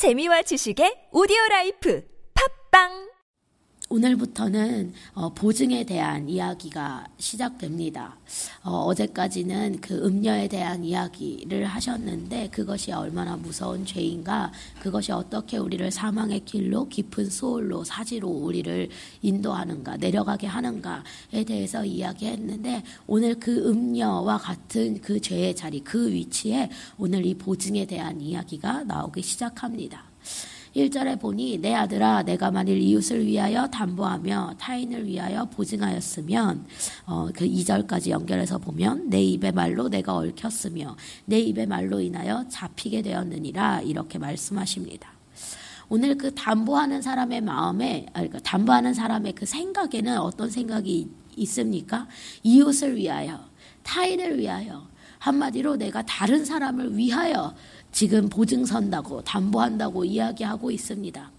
재미와 지식의 오디오 라이프. 팟빵 오늘부터는 어, 보증에 대한 이야기가 시작됩니다. 어제까지는 그 음녀에 대한 이야기를 하셨는데 그것이 얼마나 무서운 죄인가, 그것이 어떻게 우리를 사망의 길로 깊은 스올로 사지로 우리를 인도하는가, 내려가게 하는가에 대해서 이야기했는데 오늘 그 음녀와 같은 그 죄의 자리, 그 위치에 오늘 이 보증에 대한 이야기가 나오기 시작합니다. 1절에 보니 내 아들아 내가 만일 이웃을 위하여 담보하며 타인을 위하여 보증하였으면 어, 그 2절까지 연결해서 보면 내 입의 말로 내가 얽혔으며 내 입의 말로 인하여 잡히게 되었느니라 이렇게 말씀하십니다. 오늘 그 담보하는 사람의 마음에 그러니까 담보하는 사람의 그 생각에는 어떤 생각이 있습니까? 이웃을 위하여 타인을 위하여 한마디로 내가 다른 사람을 위하여 지금 보증선다고 담보한다고 이야기하고 있습니다.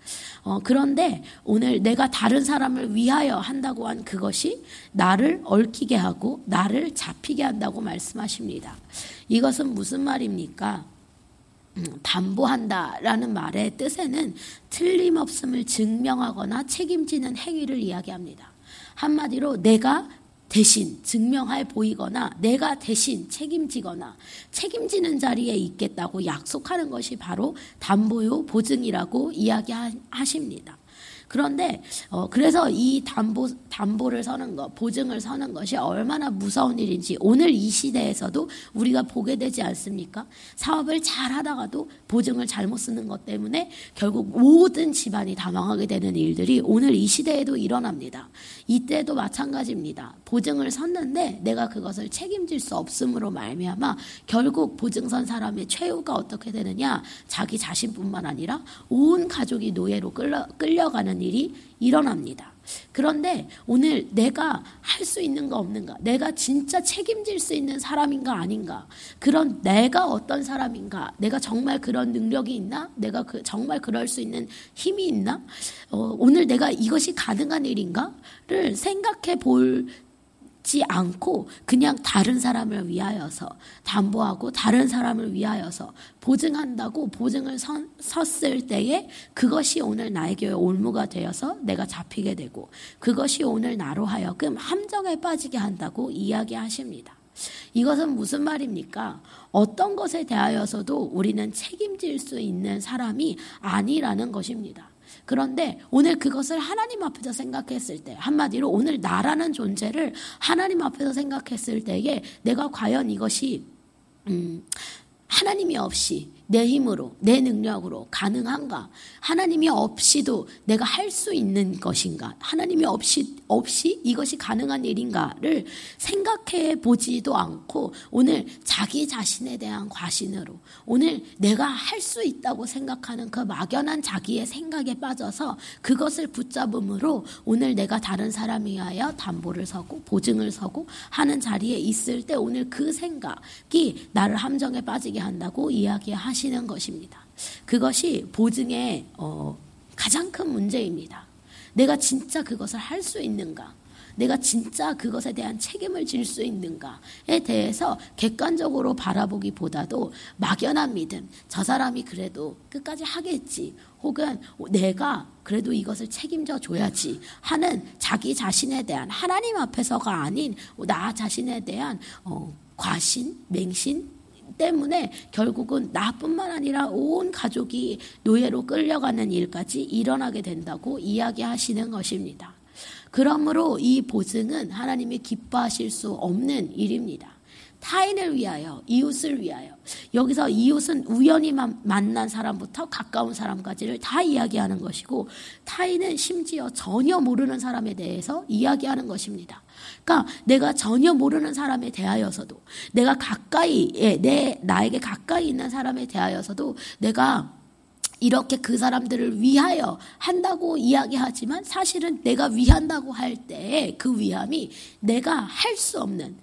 어, 그런데 오늘 내가 다른 사람을 위하여 한다고 한 그것이 나를 얽히게 하고 나를 잡히게 한다고 말씀하십니다. 이것은 무슨 말입니까? 음, 담보한다라는 말의 뜻에는 틀림없음을 증명하거나 책임지는 행위를 이야기합니다. 한마디로 내가 대신 증명해 보이거나 내가 대신 책임지거나 책임지는 자리에 있겠다고 약속하는 것이 바로 담보요 보증이라고 이야기하십니다. 그런데 어, 그래서 이 담보 담보를 서는 것, 보증을 서는 것이 얼마나 무서운 일인지 오늘 이 시대에서도 우리가 보게 되지 않습니까? 사업을 잘 하다가도 보증을 잘못 쓰는 것 때문에 결국 모든 집안이 다 망하게 되는 일들이 오늘 이 시대에도 일어납니다. 이때도 마찬가지입니다. 보증을 섰는데 내가 그것을 책임질 수 없음으로 말미암아 결국 보증선 사람의 최후가 어떻게 되느냐? 자기 자신뿐만 아니라 온 가족이 노예로 끌려, 끌려가는 일이 일어납니다. 그런데 오늘 내가 할 수 있는 거 없는가? 내가 진짜 책임질 수 있는 사람인가 아닌가? 그런 내가 어떤 사람인가? 내가 정말 그런 능력이 있나? 내가 그 정말 그럴 수 있는 힘이 있나? 어, 오늘 내가 이것이 가능한 일인가?를 생각해 볼 지 않고 그냥 다른 사람을 위하여서 담보하고 다른 사람을 위하여서 보증한다고 보증을 선, 섰을 때에 그것이 오늘 나에게 올무가 되어서 내가 잡히게 되고 그것이 오늘 나로 하여금 함정에 빠지게 한다고 이야기하십니다. 이것은 무슨 말입니까? 어떤 것에 대하여서도 우리는 책임질 수 있는 사람이 아니라는 것입니다. 그런데 오늘 그것을 하나님 앞에서 생각했을 때, 한마디로 오늘 나라는 존재를 하나님 앞에서 생각했을 때에 내가 과연 이것이, 음, 하나님이 없이 내 힘으로, 내 능력으로 가능한가? 하나님이 없이도 내가 할 수 있는 것인가? 하나님이 없이, 없이 이것이 가능한 일인가를 생각해 보지도 않고 오늘 자기 자신에 대한 과신으로 오늘 내가 할 수 있다고 생각하는 그 막연한 자기의 생각에 빠져서 그것을 붙잡음으로 오늘 내가 다른 사람이 하여 담보를 서고 보증을 서고 하는 자리에 있을 때 오늘 그 생각이 나를 함정에 빠지게 한다고 이야기하시 하시는 것입니다. 그것이 보증의 어, 가장 큰 문제입니다. 내가 진짜 그것을 할 수 있는가? 내가 진짜 그것에 대한 책임을 질 수 있는가에 대해서 객관적으로 바라보기보다도 막연한 믿음, 저 사람이 그래도 끝까지 하겠지, 혹은 내가 그래도 이것을 책임져 줘야지 하는 자기 자신에 대한 하나님 앞에서가 아닌 나 자신에 대한 어, 과신, 맹신, 때문에 결국은 나뿐만 아니라 온 가족이 노예로 끌려가는 일까지 일어나게 된다고 이야기하시는 것입니다. 그러므로 이 보증은 하나님이 기뻐하실 수 없는 일입니다. 타인을 위하여, 이웃을 위하여. 여기서 이웃은 우연히 만난 사람부터 가까운 사람까지를 다 이야기하는 것이고, 타인은 심지어 전혀 모르는 사람에 대해서 이야기하는 것입니다. 그러니까 내가 전혀 모르는 사람에 대하여서도, 내가 가까이, 내, 나에게 가까이 있는 사람에 대하여서도 내가 이렇게 그 사람들을 위하여 한다고 이야기하지만 사실은 내가 위한다고 할 때 그 위함이 내가 할 수 없는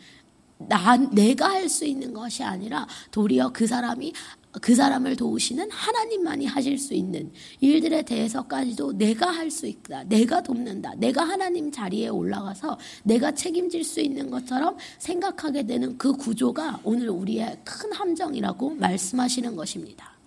나, 내가 할 수 있는 것이 아니라 도리어 그 사람이 그 사람을 도우시는 하나님만이 하실 수 있는 일들에 대해서까지도 내가 할 수 있다. 내가 돕는다. 내가 하나님 자리에 올라가서 내가 책임질 수 있는 것처럼 생각하게 되는 그 구조가 오늘 우리의 큰 함정이라고 말씀하시는 것입니다.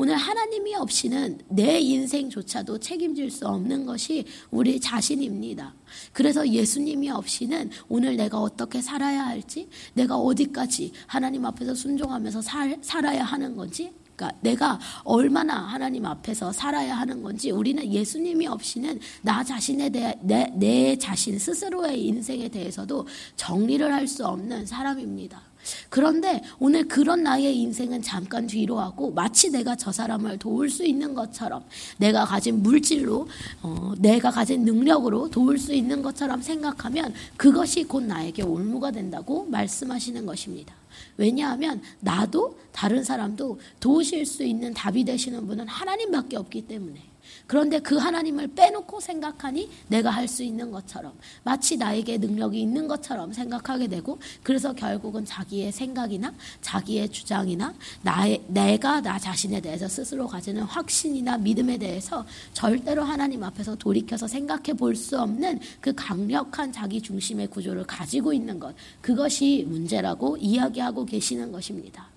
오늘 하나님이 없이는 내 인생조차도 책임질 수 없는 것이 우리 자신입니다. 그래서 예수님이 없이는 오늘 내가 어떻게 살아야 할지, 내가 어디까지 하나님 앞에서 순종하면서 살, 살아야 하는 건지, 그러니까 내가 얼마나 하나님 앞에서 살아야 하는 건지 우리는 예수님이 없이는 나 자신에 대해 내, 내 자신 스스로의 인생에 대해서도 정리를 할 수 없는 사람입니다. 그런데 오늘 그런 나의 인생은 잠깐 뒤로 하고 마치 내가 저 사람을 도울 수 있는 것처럼 내가 가진 물질로 어, 내가 가진 능력으로 도울 수 있는 것처럼 생각하면 그것이 곧 나에게 올무가 된다고 말씀하시는 것입니다. 왜냐하면 나도 다른 사람도 도우실 수 있는 답이 되시는 분은 하나님밖에 없기 때문에 그런데 그 하나님을 빼놓고 생각하니 내가 할 수 있는 것처럼 마치 나에게 능력이 있는 것처럼 생각하게 되고 그래서 결국은 자기의 생각이나 자기의 주장이나 나의, 내가 나 자신에 대해서 스스로 가지는 확신이나 믿음에 대해서 절대로 하나님 앞에서 돌이켜서 생각해 볼 수 없는 그 강력한 자기 중심의 구조를 가지고 있는 것 그것이 문제라고 이야기하고 계시는 것입니다.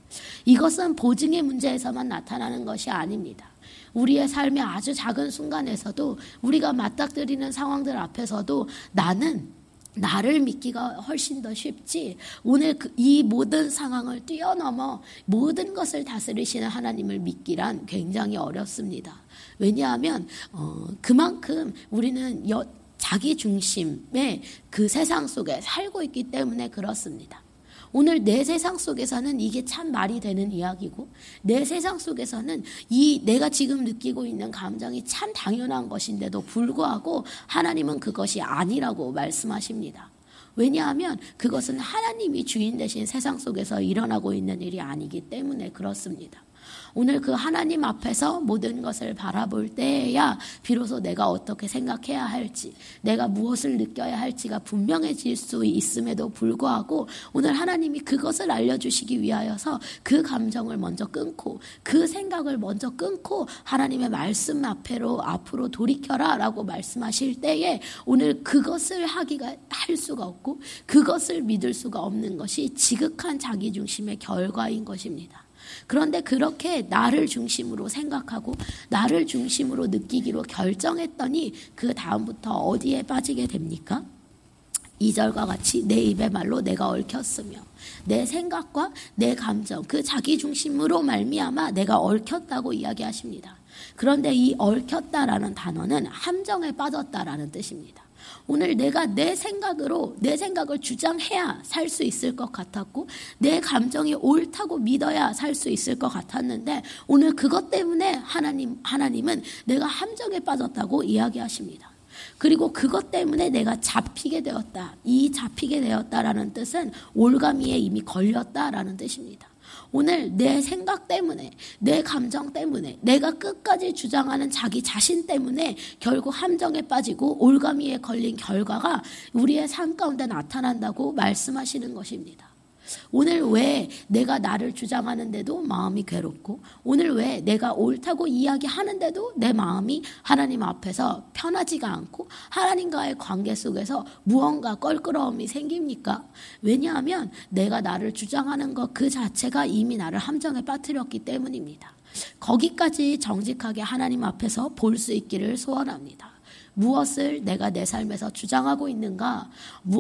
이것은 보증의 문제에서만 나타나는 것이 아닙니다. 우리의 삶의 아주 작은 순간에서도 우리가 맞닥뜨리는 상황들 앞에서도 나는 나를 믿기가 훨씬 더 쉽지. 오늘 그 이 모든 상황을 뛰어넘어 모든 것을 다스리시는 하나님을 믿기란 굉장히 어렵습니다. 왜냐하면 어, 그만큼 우리는 여, 자기 중심의 그 세상 속에 살고 있기 때문에 그렇습니다. 오늘 내 세상 속에서는 이게 참 말이 되는 이야기고 내 세상 속에서는 이 내가 지금 느끼고 있는 감정이 참 당연한 것인데도 불구하고 하나님은 그것이 아니라고 말씀하십니다. 왜냐하면 그것은 하나님이 주인 되신 세상 속에서 일어나고 있는 일이 아니기 때문에 그렇습니다. 오늘 그 하나님 앞에서 모든 것을 바라볼 때야 비로소 내가 어떻게 생각해야 할지, 내가 무엇을 느껴야 할지가 분명해질 수 있음에도 불구하고 오늘 하나님이 그것을 알려주시기 위하여서 그 감정을 먼저 끊고 그 생각을 먼저 끊고 하나님의 말씀 앞에로 앞으로 돌이켜라 라고 말씀하실 때에 오늘 그것을 하기가 할 수가 없고 그것을 믿을 수가 없는 것이 지극한 자기중심의 결과인 것입니다. 그런데 그렇게 나를 중심으로 생각하고 나를 중심으로 느끼기로 결정했더니 그 다음부터 어디에 빠지게 됩니까? 2절과 같이 내 입의 말로 내가 얽혔으며 내 생각과 내 감정 그 자기 중심으로 말미암아 내가 얽혔다고 이야기하십니다. 그런데 이 얽혔다라는 단어는 함정에 빠졌다라는 뜻입니다. 오늘 내가 내 생각으로 내 생각을 주장해야 살 수 있을 것 같았고 내 감정이 옳다고 믿어야 살 수 있을 것 같았는데 오늘 그것 때문에 하나님 하나님은 내가 함정에 빠졌다고 이야기하십니다. 그리고 그것 때문에 내가 잡히게 되었다. 이 잡히게 되었다라는 뜻은 올가미에 이미 걸렸다라는 뜻입니다. 오늘 내 생각 때문에, 내 감정 때문에, 내가 끝까지 주장하는 자기 자신 때문에 결국 함정에 빠지고 올가미에 걸린 결과가 우리의 삶 가운데 나타난다고 말씀하시는 것입니다. 오늘 왜 내가 나를 주장하는데도 마음이 괴롭고 오늘 왜 내가 옳다고 이야기하는데도 내 마음이 하나님 앞에서 편하지가 않고 하나님과의 관계 속에서 무언가 껄끄러움이 생깁니까? 왜냐하면 내가 나를 주장하는 것 그 자체가 이미 나를 함정에 빠뜨렸기 때문입니다. 거기까지 정직하게 하나님 앞에서 볼 수 있기를 소원합니다. 무엇을 내가 내 삶에서 주장하고 있는가?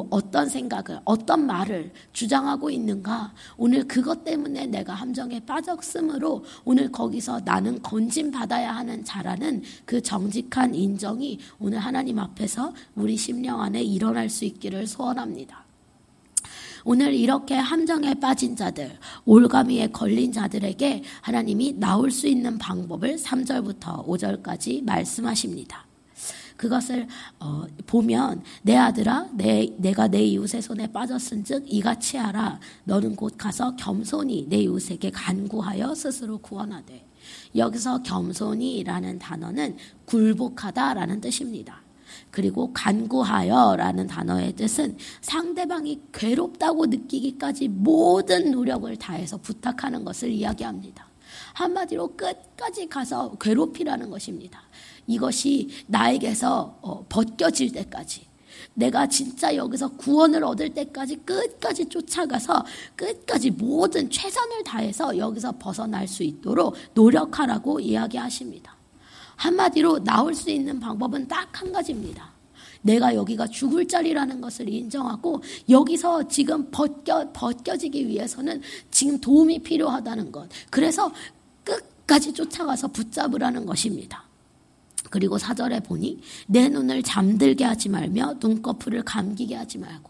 어떤 생각을, 어떤 말을 주장하고 있는가? 오늘 그것 때문에 내가 함정에 빠졌으므로 오늘 거기서 나는 건진받아야 하는 자라는 그 정직한 인정이 오늘 하나님 앞에서 우리 심령 안에 일어날 수 있기를 소원합니다. 오늘 이렇게 함정에 빠진 자들, 올가미에 걸린 자들에게 하나님이 나올 수 있는 방법을 3절부터 5절까지 말씀하십니다. 그것을 어, 보면 내 아들아 내, 내가 내 이웃의 손에 빠졌은즉 이같이 하라 너는 곧 가서 겸손히 내 이웃에게 간구하여 스스로 구원하되 여기서 겸손이라는 단어는 굴복하다라는 뜻입니다. 그리고 간구하여라는 단어의 뜻은 상대방이 괴롭다고 느끼기까지 모든 노력을 다해서 부탁하는 것을 이야기합니다. 한마디로 끝까지 가서 괴롭히라는 것입니다. 이것이 나에게서 어, 벗겨질 때까지 내가 진짜 여기서 구원을 얻을 때까지 끝까지 쫓아가서 끝까지 모든 최선을 다해서 여기서 벗어날 수 있도록 노력하라고 이야기하십니다. 한마디로 나올 수 있는 방법은 딱 한 가지입니다. 내가 여기가 죽을 자리라는 것을 인정하고 여기서 지금 벗겨, 벗겨지기 위해서는 지금 도움이 필요하다는 것. 그래서 끝까지 쫓아가서 붙잡으라는 것입니다. 그리고 사절에 보니 내 눈을 잠들게 하지 말며 눈꺼풀을 감기게 하지 말고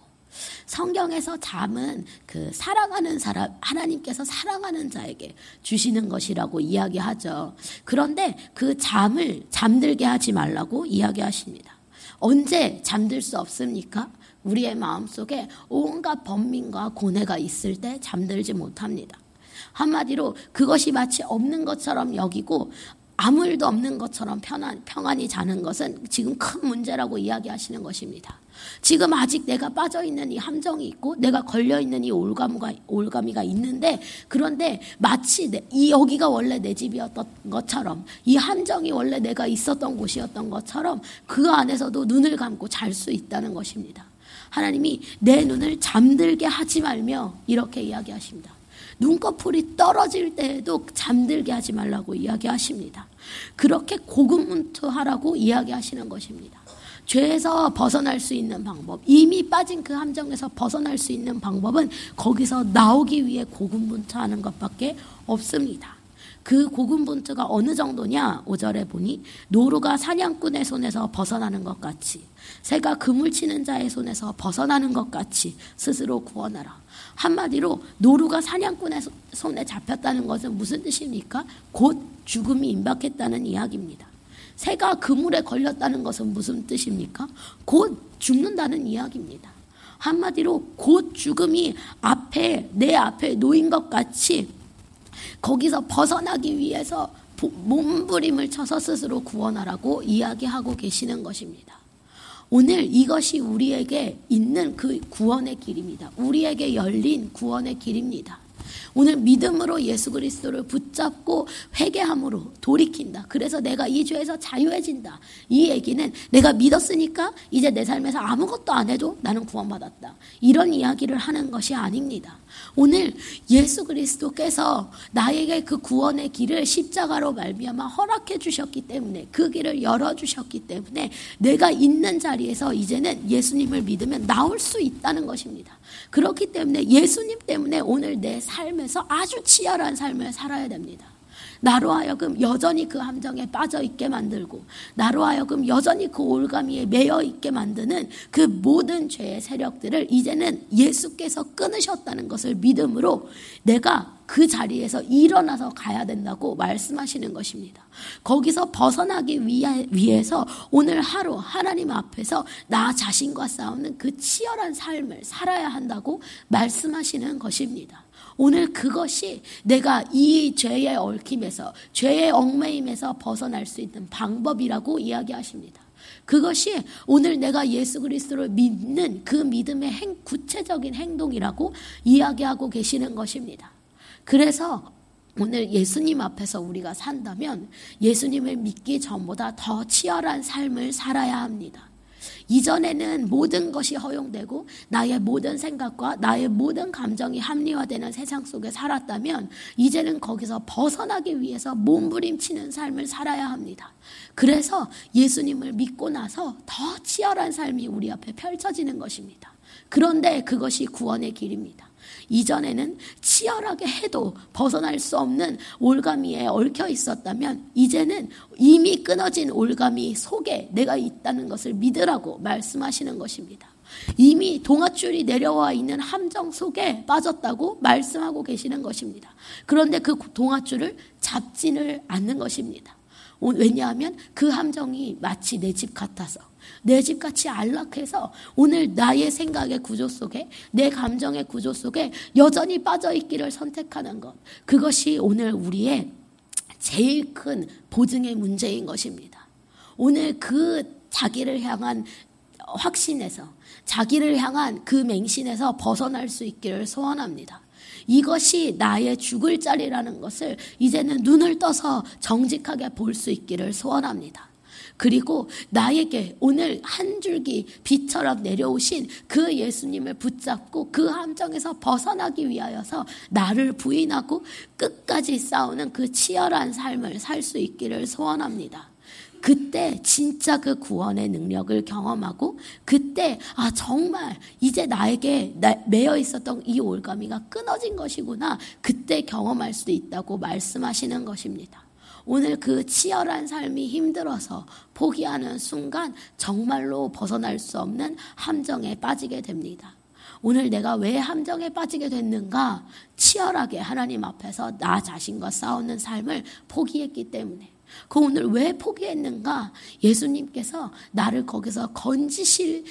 성경에서 잠은 그 사랑하는 사람 하나님께서 사랑하는 자에게 주시는 것이라고 이야기하죠. 그런데 그 잠을 잠들게 하지 말라고 이야기하십니다. 언제 잠들 수 없습니까? 우리의 마음속에 온갖 번민과 고뇌가 있을 때 잠들지 못합니다. 한마디로 그것이 마치 없는 것처럼 여기고 아무 일도 없는 것처럼 편안, 평안히 자는 것은 지금 큰 문제라고 이야기하시는 것입니다. 지금 아직 내가 빠져 있는 이 함정이 있고 내가 걸려 있는 이 올가미가 올가미가 있는데 그런데 마치 내, 이 여기가 원래 내 집이었던 것처럼 이 함정이 원래 내가 있었던 곳이었던 것처럼 그 안에서도 눈을 감고 잘 수 있다는 것입니다. 하나님이 내 눈을 잠들게 하지 말며 이렇게 이야기하십니다. 눈꺼풀이 떨어질 때에도 잠들게 하지 말라고 이야기하십니다. 그렇게 고군문투하라고 이야기하시는 것입니다. 죄에서 벗어날 수 있는 방법, 이미 빠진 그 함정에서 벗어날 수 있는 방법은 거기서 나오기 위해 고군분투하는 것밖에 없습니다. 그 고군분투가 어느 정도냐? 5절에 보니 노루가 사냥꾼의 손에서 벗어나는 것 같이 새가 그물 치는 자의 손에서 벗어나는 것 같이 스스로 구원하라. 한마디로 노루가 사냥꾼의 손에 잡혔다는 것은 무슨 뜻입니까? 곧 죽음이 임박했다는 이야기입니다. 새가 그물에 걸렸다는 것은 무슨 뜻입니까? 곧 죽는다는 이야기입니다. 한마디로 곧 죽음이 앞에 내 앞에 놓인 것 같이 거기서 벗어나기 위해서 몸부림을 쳐서 스스로 구원하라고 이야기하고 계시는 것입니다. 오늘 이것이 우리에게 있는 그 구원의 길입니다. 우리에게 열린 구원의 길입니다. 오늘 믿음으로 예수 그리스도를 붙잡고 회개함으로 돌이킨다. 그래서 내가 이 죄에서 자유해진다. 이 얘기는 내가 믿었으니까 이제 내 삶에서 아무것도 안 해도 나는 구원받았다. 이런 이야기를 하는 것이 아닙니다. 오늘 예수 그리스도께서 나에게 그 구원의 길을 십자가로 말미암아 허락해 주셨기 때문에 그 길을 열어 주셨기 때문에 내가 있는 자리에서 이제는 예수님을 믿으면 나올 수 있다는 것입니다. 그렇기 때문에 예수님 때문에 오늘 내 삶에 서 아주 치열한 삶을 살아야 됩니다. 나로 하여금 여전히 그 함정에 빠져 있게 만들고 나로 하여금 여전히 그 올가미에 매여 있게 만드는 그 모든 죄의 세력들을 이제는 예수께서 끊으셨다는 것을 믿음으로 내가 그 자리에서 일어나서 가야 된다고 말씀하시는 것입니다. 거기서 벗어나기 위해, 위해서 오늘 하루 하나님 앞에서 나 자신과 싸우는 그 치열한 삶을 살아야 한다고 말씀하시는 것입니다. 오늘 그것이 내가 이 죄의 얽힘에서 죄의 얽매임에서 벗어날 수 있는 방법이라고 이야기하십니다. 그것이 오늘 내가 예수 그리스도를 믿는 그 믿음의 행, 구체적인 행동이라고 이야기하고 계시는 것입니다. 그래서 오늘 예수님 앞에서 우리가 산다면 예수님을 믿기 전보다 더 치열한 삶을 살아야 합니다. 이전에는 모든 것이 허용되고 나의 모든 생각과 나의 모든 감정이 합리화되는 세상 속에 살았다면 이제는 거기서 벗어나기 위해서 몸부림치는 삶을 살아야 합니다. 그래서 예수님을 믿고 나서 더 치열한 삶이 우리 앞에 펼쳐지는 것입니다. 그런데 그것이 구원의 길입니다. 이전에는 치열하게 해도 벗어날 수 없는 올가미에 얽혀 있었다면 이제는 이미 끊어진 올가미 속에 내가 있다는 것을 믿으라고 말씀하시는 것입니다. 이미 동아줄이 내려와 있는 함정 속에 빠졌다고 말씀하고 계시는 것입니다. 그런데 그 동아줄을 잡지를 않는 것입니다. 왜냐하면 그 함정이 마치 내 집 같아서 내 집같이 안락해서 오늘 나의 생각의 구조 속에 내 감정의 구조 속에 여전히 빠져 있기를 선택하는 것. 그것이 오늘 우리의 제일 큰 보증의 문제인 것입니다. 오늘 그 자기를 향한 확신에서 자기를 향한 그 맹신에서 벗어날 수 있기를 소원합니다. 이것이 나의 죽을 자리라는 것을 이제는 눈을 떠서 정직하게 볼 수 있기를 소원합니다. 그리고 나에게 오늘 한 줄기 빛처럼 내려오신 그 예수님을 붙잡고 그 함정에서 벗어나기 위하여서 나를 부인하고 끝까지 싸우는 그 치열한 삶을 살 수 있기를 소원합니다. 그때 진짜 그 구원의 능력을 경험하고 그때 아 정말 이제 나에게 매여 있었던 이 올가미가 끊어진 것이구나 그때 경험할 수 있다고 말씀하시는 것입니다. 오늘 그 치열한 삶이 힘들어서 포기하는 순간 정말로 벗어날 수 없는 함정에 빠지게 됩니다. 오늘 내가 왜 함정에 빠지게 됐는가? 치열하게 하나님 앞에서 나 자신과 싸우는 삶을 포기했기 때문에. 그 오늘 왜 포기했는가? 예수님께서 나를 거기서 건지실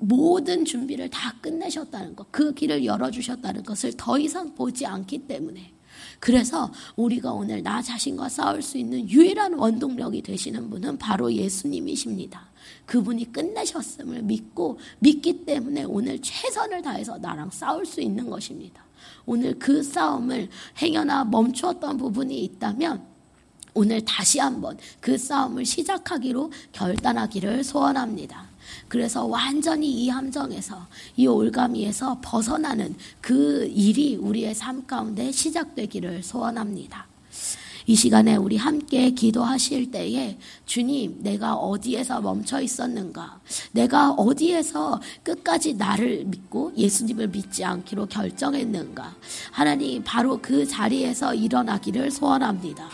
모든 준비를 다 끝내셨다는 것, 그 길을 열어주셨다는 것을 더 이상 보지 않기 때문에. 그래서 우리가 오늘 나 자신과 싸울 수 있는 유일한 원동력이 되시는 분은 바로 예수님이십니다. 그분이 끝내셨음을 믿고 믿기 때문에 오늘 최선을 다해서 나랑 싸울 수 있는 것입니다. 오늘 그 싸움을 행여나 멈추었던 부분이 있다면 오늘 다시 한번 그 싸움을 시작하기로 결단하기를 소원합니다. 그래서 완전히 이 함정에서 이 올가미에서 벗어나는 그 일이 우리의 삶 가운데 시작되기를 소원합니다. 이 시간에 우리 함께 기도하실 때에 주님, 내가 어디에서 멈춰 있었는가? 내가 어디에서 끝까지 나를 믿고 예수님을 믿지 않기로 결정했는가? 하나님, 바로 그 자리에서 일어나기를 소원합니다.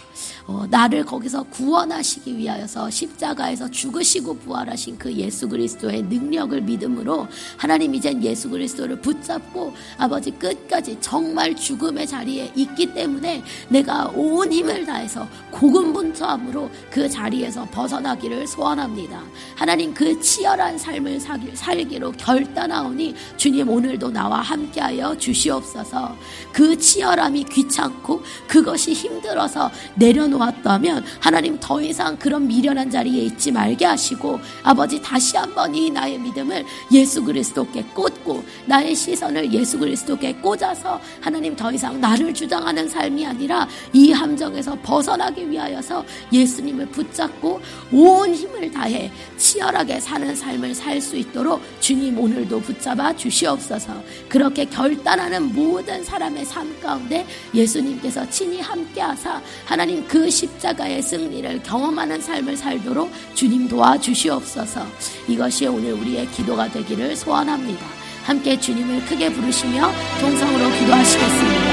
어, 나를 거기서 구원하시기 위하여서 십자가에서 죽으시고 부활하신 그 예수 그리스도의 능력을 믿음으로 하나님 이젠 예수 그리스도를 붙잡고 아버지 끝까지 정말 죽음의 자리에 있기 때문에 내가 온 힘을 다해서 고군분투함으로 그 자리에서 벗어나기를 소원합니다. 하나님 그 치열한 삶을 살기로 결단하오니 주님 오늘도 나와 함께하여 주시옵소서. 그 치열함이 귀찮고 그것이 힘들어서 내 려놓 놓았다면 하나님 더 이상 그런 미련한 자리에 있지 말게 하시고 아버지 다시 한번 이 나의 믿음을 예수 그리스도께 꽂고 나의 시선을 예수 그리스도께 꽂아서 하나님 더 이상 나를 주장하는 삶이 아니라 이 함정에서 벗어나기 위하여서 예수님을 붙잡고 온 힘을 다해 치열하게 사는 삶을 살 수 있도록 주님 오늘도 붙잡아 주시옵소서. 그렇게 결단하는 모든 사람의 삶 가운데 예수님께서 친히 함께하사 하나 님 그 십자가의 승리를 경험하는 삶을 살도록 주님 도와주시옵소서. 이것이 오늘 우리의 기도가 되기를 소원합니다. 함께 주님을 크게 부르시며 동성으로 기도하시겠습니다.